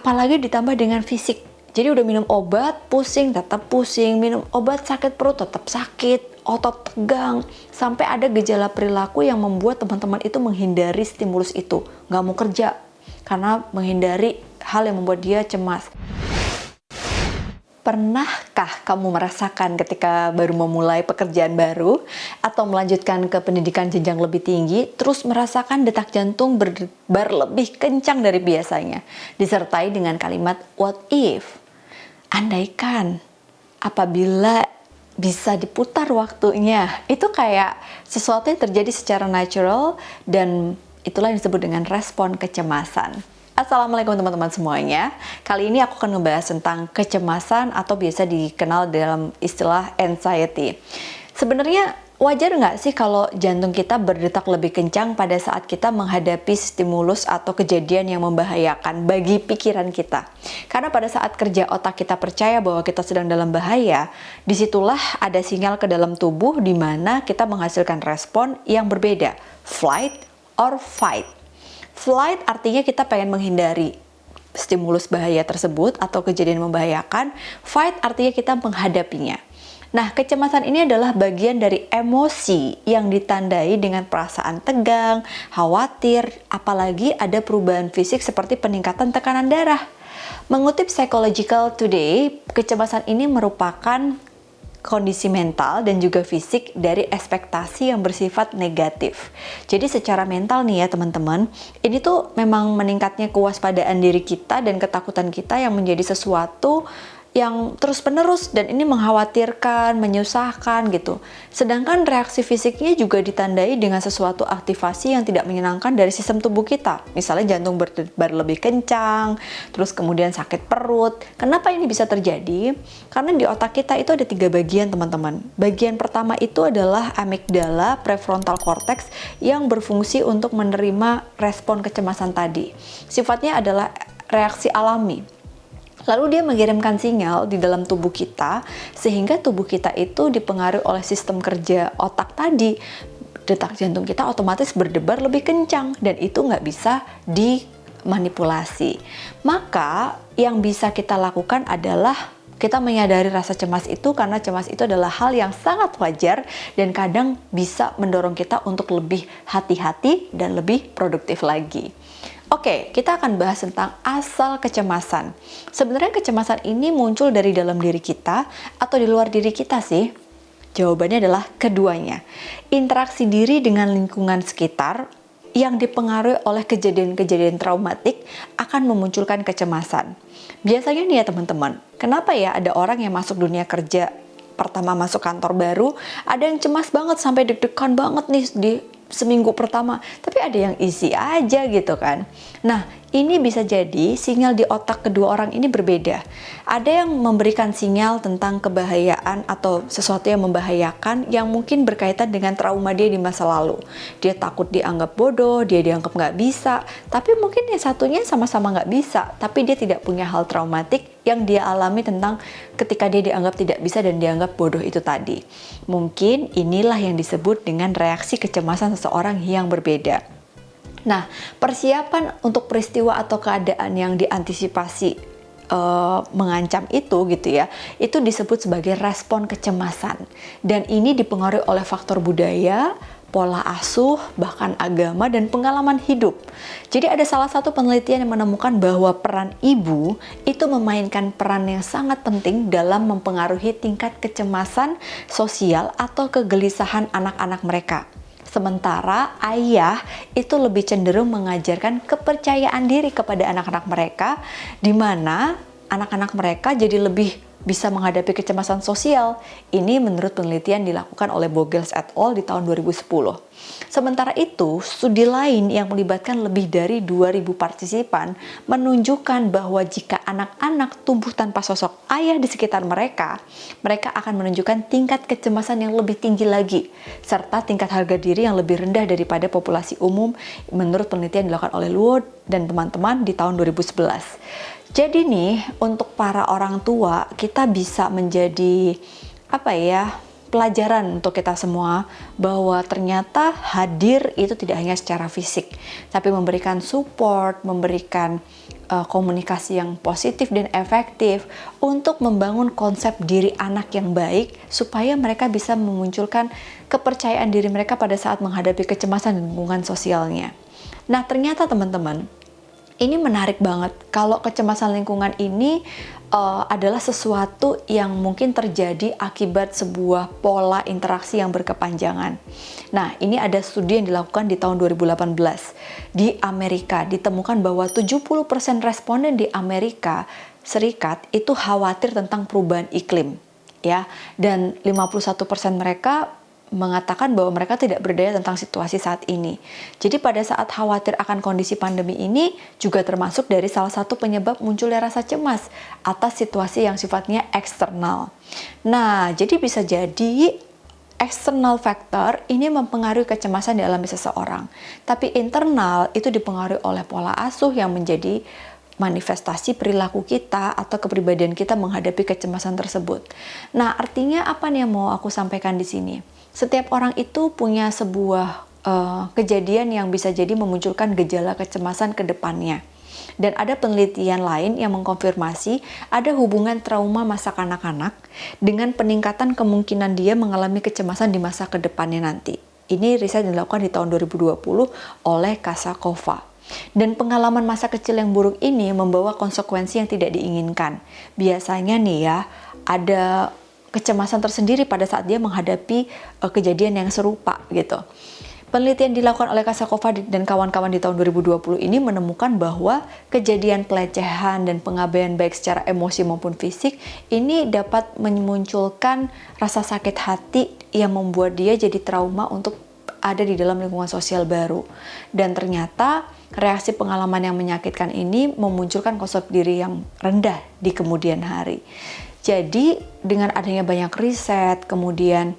apalagi ditambah dengan fisik. Jadi udah minum obat, pusing, tetap pusing, minum obat sakit perut, tetap sakit, otot tegang, sampai ada gejala perilaku yang membuat teman-teman itu menghindari stimulus itu, nggak mau kerja, karena menghindari hal yang membuat dia cemas. Pernahkah kamu merasakan ketika baru memulai pekerjaan baru atau melanjutkan ke pendidikan jenjang lebih tinggi, terus merasakan detak jantung berdebar lebih kencang dari biasanya, disertai dengan kalimat "what if"? Andaikan, apabila bisa diputar waktunya, itu kayak sesuatu yang terjadi secara natural dan itulah yang disebut dengan respon kecemasan. Assalamualaikum teman-teman semuanya. Kali ini aku akan membahas tentang kecemasan atau biasa dikenal dalam istilah anxiety. Sebenarnya wajar nggak sih kalau jantung kita berdetak lebih kencang pada saat kita menghadapi stimulus atau kejadian yang membahayakan bagi pikiran kita? Karena pada saat kerja otak kita percaya bahwa kita sedang dalam bahaya, di situlah ada sinyal ke dalam tubuh di mana kita menghasilkan respon yang berbeda, flight or fight. Flight artinya kita pengen menghindari stimulus bahaya tersebut atau kejadian membahayakan. Fight artinya kita menghadapinya. Nah, kecemasan ini adalah bagian dari emosi yang ditandai dengan perasaan tegang, khawatir, apalagi ada perubahan fisik seperti peningkatan tekanan darah. Mengutip Psychological Today, kecemasan ini merupakan kondisi mental dan juga fisik dari ekspektasi yang bersifat negatif. Jadi secara mental nih ya teman-teman, ini tuh memang meningkatnya kewaspadaan diri kita dan ketakutan kita yang menjadi sesuatu yang terus-penerus dan ini mengkhawatirkan, menyusahkan gitu. Sedangkan reaksi fisiknya juga ditandai dengan sesuatu aktivasi yang tidak menyenangkan dari sistem tubuh kita. Misalnya jantung berdebar lebih kencang, terus kemudian sakit perut. Kenapa ini bisa terjadi? Karena di otak kita itu ada tiga bagian teman-teman. Bagian pertama itu adalah amigdala prefrontal cortex yang berfungsi untuk menerima respon kecemasan tadi. Sifatnya adalah reaksi alami Lalu dia mengirimkan sinyal di dalam tubuh kita sehingga tubuh kita itu dipengaruhi oleh sistem kerja otak tadi. Detak jantung kita otomatis berdebar lebih kencang dan itu nggak bisa dimanipulasi. Maka yang bisa kita lakukan adalah kita menyadari rasa cemas itu karena cemas itu adalah hal yang sangat wajar dan kadang bisa mendorong kita untuk lebih hati-hati dan lebih produktif lagi. Oke, kita akan bahas tentang asal kecemasan. Sebenarnya kecemasan ini muncul dari dalam diri kita atau di luar diri kita sih? Jawabannya adalah keduanya. Interaksi diri dengan lingkungan sekitar yang dipengaruhi oleh kejadian-kejadian traumatik akan memunculkan kecemasan. Biasanya nih ya teman-teman, kenapa ya ada orang yang masuk dunia kerja pertama masuk kantor baru, ada yang cemas banget sampai deg-degan banget nih di seminggu pertama, tapi ada yang easy aja gitu kan. Nah, ini bisa jadi sinyal di otak kedua orang ini berbeda. Ada yang memberikan sinyal tentang kebahayaan atau sesuatu yang membahayakan yang mungkin berkaitan dengan trauma dia di masa lalu. Dia takut dianggap bodoh, dia dianggap nggak bisa, tapi mungkin yang satunya sama-sama nggak bisa, tapi dia tidak punya hal traumatik yang dia alami tentang ketika dia dianggap tidak bisa dan dianggap bodoh itu tadi. Mungkin inilah yang disebut dengan reaksi kecemasan seseorang yang berbeda. Nah, persiapan untuk peristiwa atau keadaan yang diantisipasi uh, mengancam itu gitu ya, itu disebut sebagai respon kecemasan. Dan ini dipengaruhi oleh faktor budaya, pola asuh, bahkan agama dan pengalaman hidup. Jadi ada salah satu penelitian yang menemukan bahwa peran ibu itu memainkan peran yang sangat penting dalam mempengaruhi tingkat kecemasan sosial atau kegelisahan anak-anak mereka. Sementara ayah itu lebih cenderung mengajarkan kepercayaan diri kepada anak-anak mereka, di mana anak-anak mereka jadi lebih bisa menghadapi kecemasan sosial. Ini menurut penelitian dilakukan oleh Bogels et al. di tahun 2010. Sementara itu, studi lain yang melibatkan lebih dari 2000 partisipan menunjukkan bahwa jika anak-anak tumbuh tanpa sosok ayah di sekitar mereka, mereka akan menunjukkan tingkat kecemasan yang lebih tinggi lagi, serta tingkat harga diri yang lebih rendah daripada populasi umum menurut penelitian dilakukan oleh Luo dan teman-teman di tahun 2011. Jadi nih, untuk para orang tua, kita bisa menjadi apa ya? pelajaran untuk kita semua bahwa ternyata hadir itu tidak hanya secara fisik, tapi memberikan support, memberikan uh, komunikasi yang positif dan efektif untuk membangun konsep diri anak yang baik supaya mereka bisa memunculkan kepercayaan diri mereka pada saat menghadapi kecemasan dan lingkungan sosialnya. Nah, ternyata teman-teman, ini menarik banget. Kalau kecemasan lingkungan ini uh, adalah sesuatu yang mungkin terjadi akibat sebuah pola interaksi yang berkepanjangan. Nah, ini ada studi yang dilakukan di tahun 2018 di Amerika. Ditemukan bahwa 70% responden di Amerika Serikat itu khawatir tentang perubahan iklim ya. Dan 51% mereka mengatakan bahwa mereka tidak berdaya tentang situasi saat ini. Jadi pada saat khawatir akan kondisi pandemi ini juga termasuk dari salah satu penyebab munculnya rasa cemas atas situasi yang sifatnya eksternal. Nah, jadi bisa jadi external factor ini mempengaruhi kecemasan di alami seseorang. Tapi internal itu dipengaruhi oleh pola asuh yang menjadi manifestasi perilaku kita atau kepribadian kita menghadapi kecemasan tersebut. Nah, artinya apa nih yang mau aku sampaikan di sini? Setiap orang itu punya sebuah uh, kejadian yang bisa jadi memunculkan gejala kecemasan ke depannya. Dan ada penelitian lain yang mengkonfirmasi ada hubungan trauma masa kanak-kanak dengan peningkatan kemungkinan dia mengalami kecemasan di masa ke depannya nanti. Ini riset dilakukan di tahun 2020 oleh Kasakova. Dan pengalaman masa kecil yang buruk ini membawa konsekuensi yang tidak diinginkan. Biasanya nih ya, ada kecemasan tersendiri pada saat dia menghadapi uh, kejadian yang serupa gitu. Penelitian dilakukan oleh Kasakova dan kawan-kawan di tahun 2020 ini menemukan bahwa kejadian pelecehan dan pengabaian baik secara emosi maupun fisik ini dapat memunculkan rasa sakit hati yang membuat dia jadi trauma untuk ada di dalam lingkungan sosial baru. Dan ternyata reaksi pengalaman yang menyakitkan ini memunculkan konsep diri yang rendah di kemudian hari. Jadi dengan adanya banyak riset, kemudian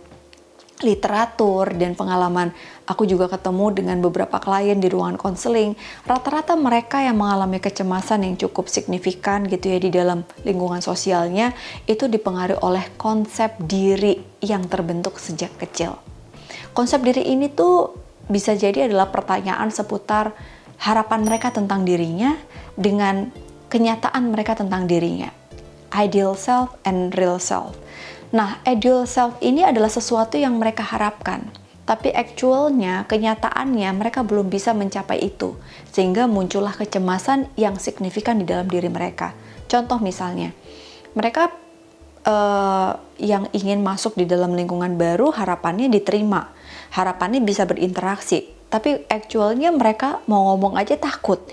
literatur dan pengalaman aku juga ketemu dengan beberapa klien di ruangan konseling rata-rata mereka yang mengalami kecemasan yang cukup signifikan gitu ya di dalam lingkungan sosialnya itu dipengaruhi oleh konsep diri yang terbentuk sejak kecil. Konsep diri ini tuh bisa jadi adalah pertanyaan seputar harapan mereka tentang dirinya dengan kenyataan mereka tentang dirinya ideal self and real self. Nah, ideal self ini adalah sesuatu yang mereka harapkan, tapi actualnya, kenyataannya mereka belum bisa mencapai itu, sehingga muncullah kecemasan yang signifikan di dalam diri mereka. Contoh misalnya, mereka uh, yang ingin masuk di dalam lingkungan baru, harapannya diterima, harapannya bisa berinteraksi, tapi actualnya mereka mau ngomong aja takut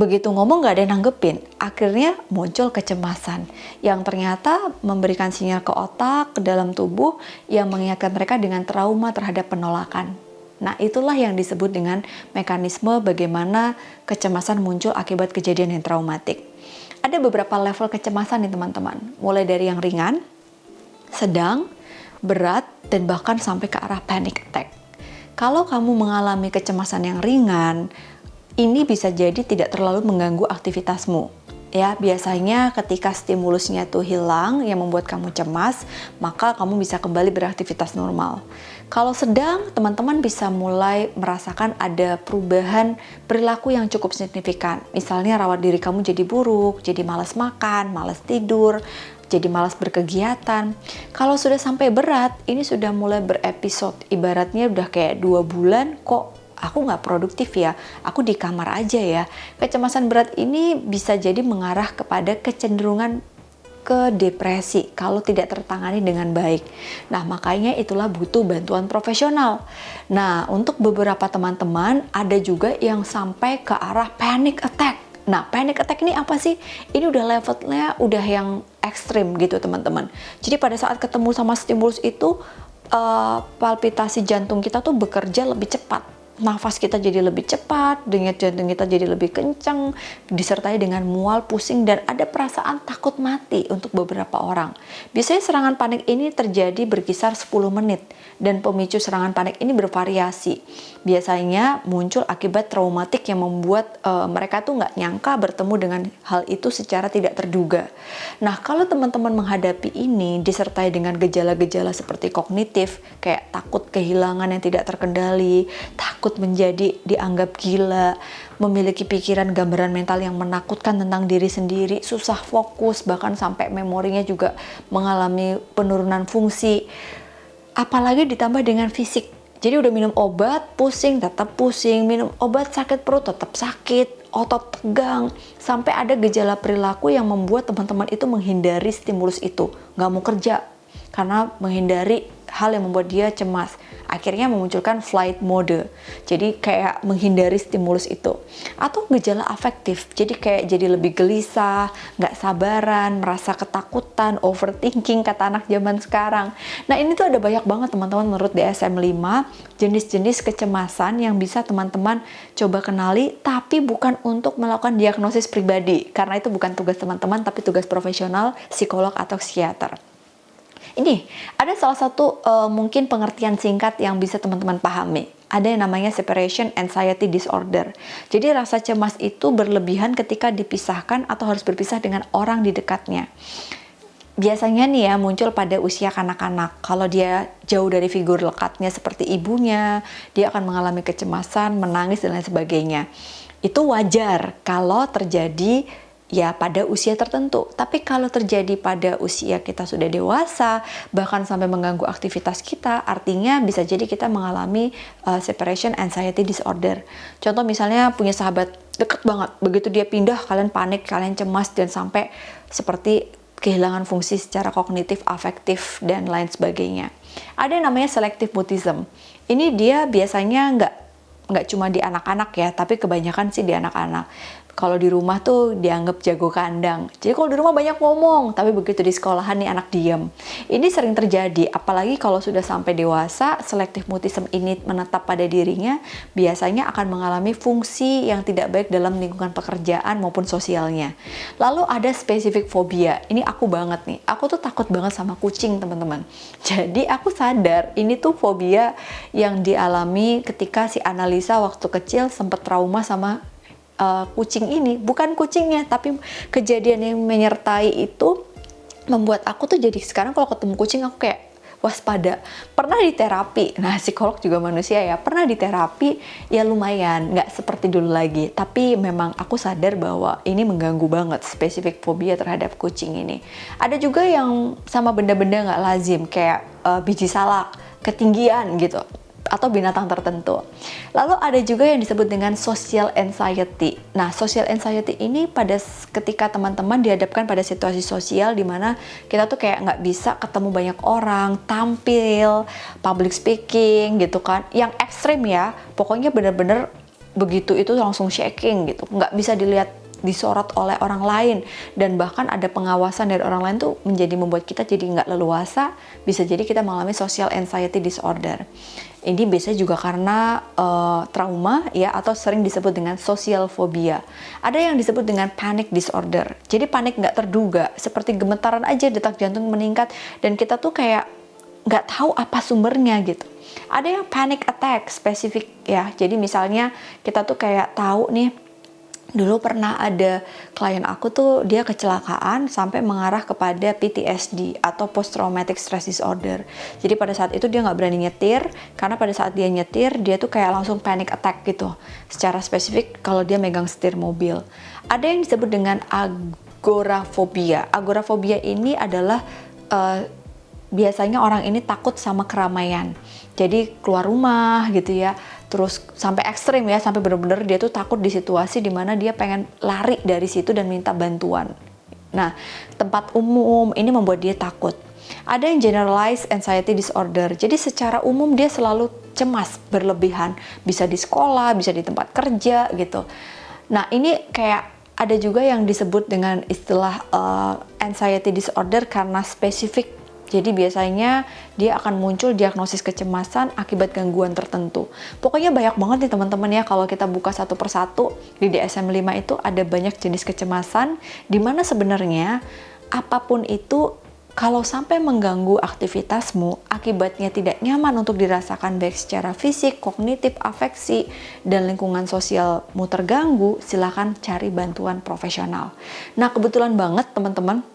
begitu ngomong gak ada yang nanggepin, akhirnya muncul kecemasan yang ternyata memberikan sinyal ke otak, ke dalam tubuh yang mengingatkan mereka dengan trauma terhadap penolakan. Nah, itulah yang disebut dengan mekanisme bagaimana kecemasan muncul akibat kejadian yang traumatik. Ada beberapa level kecemasan nih teman-teman, mulai dari yang ringan, sedang, berat, dan bahkan sampai ke arah panic attack. Kalau kamu mengalami kecemasan yang ringan, ini bisa jadi tidak terlalu mengganggu aktivitasmu. Ya, biasanya ketika stimulusnya tuh hilang yang membuat kamu cemas, maka kamu bisa kembali beraktivitas normal. Kalau sedang, teman-teman bisa mulai merasakan ada perubahan perilaku yang cukup signifikan. Misalnya rawat diri kamu jadi buruk, jadi malas makan, malas tidur, jadi malas berkegiatan. Kalau sudah sampai berat, ini sudah mulai berepisode. Ibaratnya udah kayak dua bulan kok aku nggak produktif ya, aku di kamar aja ya. Kecemasan berat ini bisa jadi mengarah kepada kecenderungan ke depresi kalau tidak tertangani dengan baik. Nah, makanya itulah butuh bantuan profesional. Nah, untuk beberapa teman-teman ada juga yang sampai ke arah panic attack. Nah, panic attack ini apa sih? Ini udah levelnya udah yang ekstrim gitu, teman-teman. Jadi pada saat ketemu sama stimulus itu uh, palpitasi jantung kita tuh bekerja lebih cepat nafas kita jadi lebih cepat, denyut jantung kita jadi lebih kencang, disertai dengan mual, pusing, dan ada perasaan takut mati untuk beberapa orang. Biasanya serangan panik ini terjadi berkisar 10 menit, dan pemicu serangan panik ini bervariasi. Biasanya muncul akibat traumatik yang membuat uh, mereka tuh nggak nyangka bertemu dengan hal itu secara tidak terduga. Nah, kalau teman-teman menghadapi ini disertai dengan gejala-gejala seperti kognitif, kayak takut kehilangan yang tidak terkendali, takut menjadi dianggap gila, memiliki pikiran gambaran mental yang menakutkan tentang diri sendiri, susah fokus, bahkan sampai memorinya juga mengalami penurunan fungsi. Apalagi ditambah dengan fisik jadi udah minum obat, pusing, tetap pusing. Minum obat sakit perut, tetap sakit. Otot tegang. Sampai ada gejala perilaku yang membuat teman-teman itu menghindari stimulus itu. Nggak mau kerja. Karena menghindari hal yang membuat dia cemas akhirnya memunculkan flight mode. Jadi kayak menghindari stimulus itu. Atau gejala afektif, jadi kayak jadi lebih gelisah, nggak sabaran, merasa ketakutan, overthinking kata anak zaman sekarang. Nah ini tuh ada banyak banget teman-teman menurut DSM-5 jenis-jenis kecemasan yang bisa teman-teman coba kenali tapi bukan untuk melakukan diagnosis pribadi karena itu bukan tugas teman-teman tapi tugas profesional psikolog atau psikiater. Ini ada salah satu uh, mungkin pengertian singkat yang bisa teman-teman pahami. Ada yang namanya separation anxiety disorder. Jadi rasa cemas itu berlebihan ketika dipisahkan atau harus berpisah dengan orang di dekatnya. Biasanya nih ya muncul pada usia kanak-kanak. Kalau dia jauh dari figur lekatnya seperti ibunya, dia akan mengalami kecemasan, menangis dan lain sebagainya. Itu wajar kalau terjadi ya pada usia tertentu. Tapi kalau terjadi pada usia kita sudah dewasa, bahkan sampai mengganggu aktivitas kita, artinya bisa jadi kita mengalami uh, separation anxiety disorder. Contoh misalnya punya sahabat deket banget, begitu dia pindah kalian panik, kalian cemas dan sampai seperti kehilangan fungsi secara kognitif, afektif dan lain sebagainya. Ada yang namanya selective mutism. Ini dia biasanya nggak nggak cuma di anak-anak ya, tapi kebanyakan sih di anak-anak kalau di rumah tuh dianggap jago kandang. Jadi kalau di rumah banyak ngomong, tapi begitu di sekolahan nih anak diem. Ini sering terjadi, apalagi kalau sudah sampai dewasa, selektif mutisme ini menetap pada dirinya, biasanya akan mengalami fungsi yang tidak baik dalam lingkungan pekerjaan maupun sosialnya. Lalu ada spesifik fobia, ini aku banget nih, aku tuh takut banget sama kucing teman-teman. Jadi aku sadar ini tuh fobia yang dialami ketika si analisa waktu kecil sempat trauma sama uh, kucing ini bukan kucingnya tapi kejadian yang menyertai itu membuat aku tuh jadi sekarang kalau ketemu kucing aku kayak waspada. Pernah di terapi nah psikolog juga manusia ya pernah di terapi ya lumayan nggak seperti dulu lagi. Tapi memang aku sadar bahwa ini mengganggu banget spesifik fobia terhadap kucing ini. Ada juga yang sama benda-benda nggak lazim kayak uh, biji salak ketinggian gitu atau binatang tertentu. Lalu ada juga yang disebut dengan social anxiety. Nah, social anxiety ini pada ketika teman-teman dihadapkan pada situasi sosial di mana kita tuh kayak nggak bisa ketemu banyak orang, tampil, public speaking gitu kan. Yang ekstrim ya, pokoknya bener-bener begitu itu langsung shaking gitu, nggak bisa dilihat disorot oleh orang lain. Dan bahkan ada pengawasan dari orang lain tuh menjadi membuat kita jadi nggak leluasa. Bisa jadi kita mengalami social anxiety disorder. Ini biasanya juga karena uh, trauma ya atau sering disebut dengan social phobia. Ada yang disebut dengan panic disorder. Jadi panik nggak terduga seperti gemetaran aja detak jantung meningkat dan kita tuh kayak nggak tahu apa sumbernya gitu. Ada yang panic attack spesifik ya. Jadi misalnya kita tuh kayak tahu nih dulu pernah ada klien aku tuh dia kecelakaan sampai mengarah kepada PTSD atau post traumatic stress disorder. Jadi pada saat itu dia nggak berani nyetir karena pada saat dia nyetir dia tuh kayak langsung panic attack gitu. Secara spesifik kalau dia megang setir mobil. Ada yang disebut dengan agorafobia. Agorafobia ini adalah uh, biasanya orang ini takut sama keramaian. Jadi keluar rumah gitu ya terus sampai ekstrim ya sampai bener-bener dia tuh takut di situasi di mana dia pengen lari dari situ dan minta bantuan. Nah tempat umum ini membuat dia takut. Ada yang generalized anxiety disorder. Jadi secara umum dia selalu cemas berlebihan. Bisa di sekolah bisa di tempat kerja gitu. Nah ini kayak ada juga yang disebut dengan istilah uh, anxiety disorder karena spesifik jadi biasanya dia akan muncul diagnosis kecemasan akibat gangguan tertentu. Pokoknya banyak banget nih teman-teman ya kalau kita buka satu persatu di DSM-5 itu ada banyak jenis kecemasan di mana sebenarnya apa pun itu kalau sampai mengganggu aktivitasmu, akibatnya tidak nyaman untuk dirasakan baik secara fisik, kognitif, afeksi, dan lingkungan sosialmu terganggu, silahkan cari bantuan profesional. Nah, kebetulan banget teman-teman,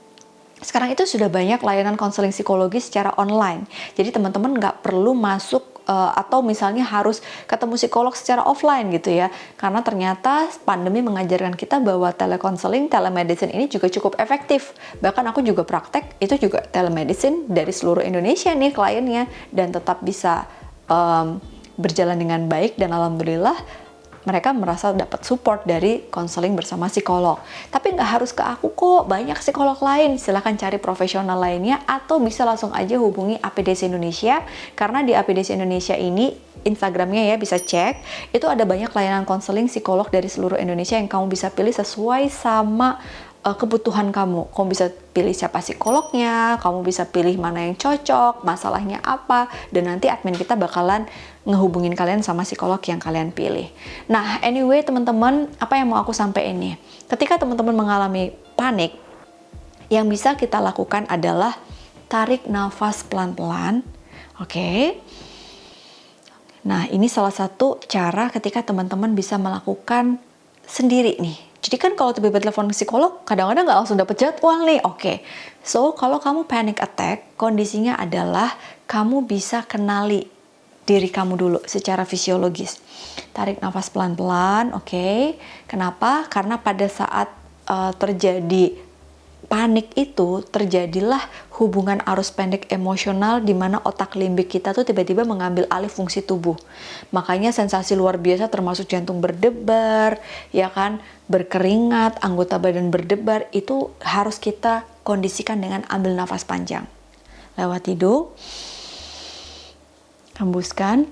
sekarang itu sudah banyak layanan konseling psikologi secara online. Jadi teman-teman nggak perlu masuk uh, atau misalnya harus ketemu psikolog secara offline gitu ya. Karena ternyata pandemi mengajarkan kita bahwa telekonseling telemedicine ini juga cukup efektif. Bahkan aku juga praktek itu juga telemedicine dari seluruh Indonesia nih kliennya. Dan tetap bisa um, berjalan dengan baik dan alhamdulillah mereka merasa dapat support dari konseling bersama psikolog. Tapi nggak harus ke aku kok, banyak psikolog lain. Silahkan cari profesional lainnya atau bisa langsung aja hubungi APDC Indonesia karena di APDC Indonesia ini Instagramnya ya bisa cek itu ada banyak layanan konseling psikolog dari seluruh Indonesia yang kamu bisa pilih sesuai sama uh, kebutuhan kamu. Kamu bisa pilih siapa psikolognya, kamu bisa pilih mana yang cocok, masalahnya apa, dan nanti admin kita bakalan ngehubungin kalian sama psikolog yang kalian pilih. Nah, anyway teman-teman, apa yang mau aku sampaikan ini? Ketika teman-teman mengalami panik, yang bisa kita lakukan adalah tarik nafas pelan-pelan, oke? Okay? Nah, ini salah satu cara ketika teman-teman bisa melakukan sendiri nih. Jadi kan kalau tiba-tiba telepon psikolog, kadang-kadang nggak langsung dapet jadwal nih. Oke, okay. so kalau kamu panic attack, kondisinya adalah kamu bisa kenali diri kamu dulu secara fisiologis. Tarik nafas pelan-pelan, oke. Okay. Kenapa? Karena pada saat uh, terjadi panik itu terjadilah hubungan arus pendek emosional di mana otak limbik kita tuh tiba-tiba mengambil alih fungsi tubuh. Makanya sensasi luar biasa termasuk jantung berdebar, ya kan, berkeringat, anggota badan berdebar itu harus kita kondisikan dengan ambil nafas panjang. Lewat hidung, hembuskan.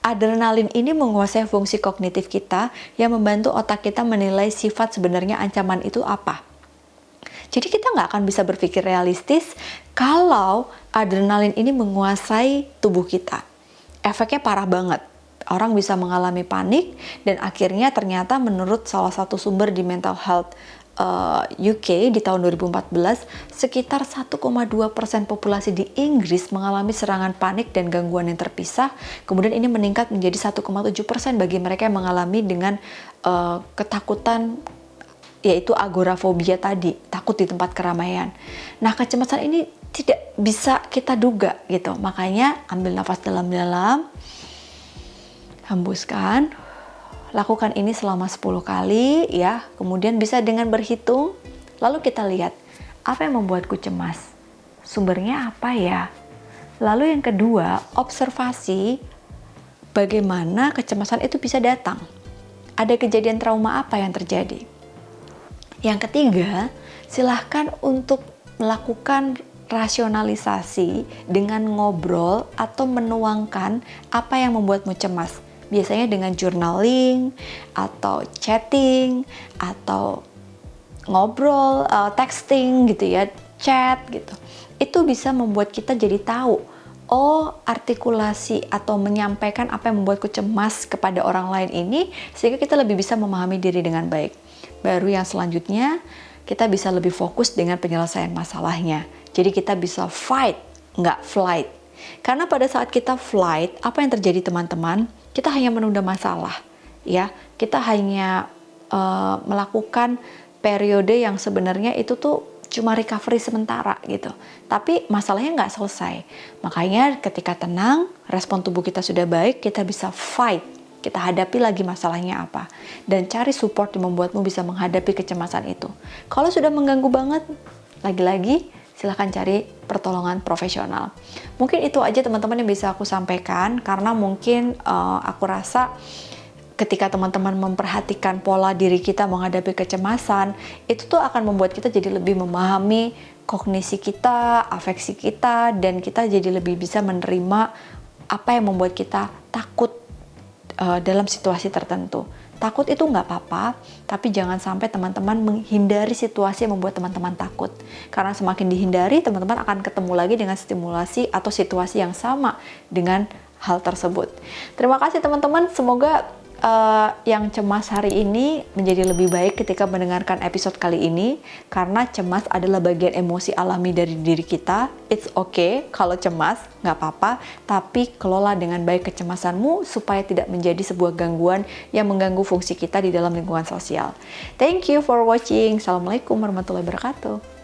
Adrenalin ini menguasai fungsi kognitif kita yang membantu otak kita menilai sifat sebenarnya ancaman itu apa. Jadi kita nggak akan bisa berpikir realistis kalau adrenalin ini menguasai tubuh kita. Efeknya parah banget. Orang bisa mengalami panik dan akhirnya ternyata menurut salah satu sumber di mental health eh, UK di tahun 2014, sekitar 1,2 persen populasi di Inggris mengalami serangan panik dan gangguan yang terpisah. Kemudian ini meningkat menjadi 1,7 persen bagi mereka yang mengalami dengan uh, ketakutan yaitu agorafobia tadi, takut di tempat keramaian. Nah, kecemasan ini tidak bisa kita duga gitu. Makanya ambil nafas dalam-dalam, hembuskan, Lakukan ini selama 10 kali ya. Kemudian bisa dengan berhitung. Lalu kita lihat apa yang membuatku cemas. Sumbernya apa ya? Lalu yang kedua, observasi bagaimana kecemasan itu bisa datang. Ada kejadian trauma apa yang terjadi? Yang ketiga, silahkan untuk melakukan rasionalisasi dengan ngobrol atau menuangkan apa yang membuatmu cemas biasanya dengan journaling atau chatting atau ngobrol, uh, texting gitu ya, chat gitu. Itu bisa membuat kita jadi tahu oh artikulasi atau menyampaikan apa yang membuatku cemas kepada orang lain ini sehingga kita lebih bisa memahami diri dengan baik. Baru yang selanjutnya kita bisa lebih fokus dengan penyelesaian masalahnya. Jadi kita bisa fight, nggak flight. Karena pada saat kita flight, apa yang terjadi teman-teman? kita hanya menunda masalah, ya. Kita hanya uh, melakukan periode yang sebenarnya itu tuh cuma recovery sementara gitu. Tapi masalahnya nggak selesai. Makanya ketika tenang, respon tubuh kita sudah baik, kita bisa fight. Kita hadapi lagi masalahnya apa. Dan cari support yang membuatmu bisa menghadapi kecemasan itu. Kalau sudah mengganggu banget, lagi-lagi silahkan cari pertolongan profesional. Mungkin itu aja teman-teman yang bisa aku sampaikan karena mungkin uh, aku rasa ketika teman-teman memperhatikan pola diri kita menghadapi kecemasan, itu tuh akan membuat kita jadi lebih memahami kognisi kita, afeksi kita, dan kita jadi lebih bisa menerima apa yang membuat kita takut uh, dalam situasi tertentu. Takut itu nggak apa-apa, tapi jangan sampai teman-teman menghindari situasi yang membuat teman-teman takut. Karena semakin dihindari, teman-teman akan ketemu lagi dengan stimulasi atau situasi yang sama dengan hal tersebut. Terima kasih teman-teman, semoga uh, yang cemas hari ini menjadi lebih baik ketika mendengarkan episode kali ini karena cemas adalah bagian emosi alami dari diri kita. It's okay kalau cemas, nggak apa-apa, tapi kelola dengan baik kecemasanmu supaya tidak menjadi sebuah gangguan yang mengganggu fungsi kita di dalam lingkungan sosial. Thank you for watching. Assalamualaikum warahmatullahi wabarakatuh.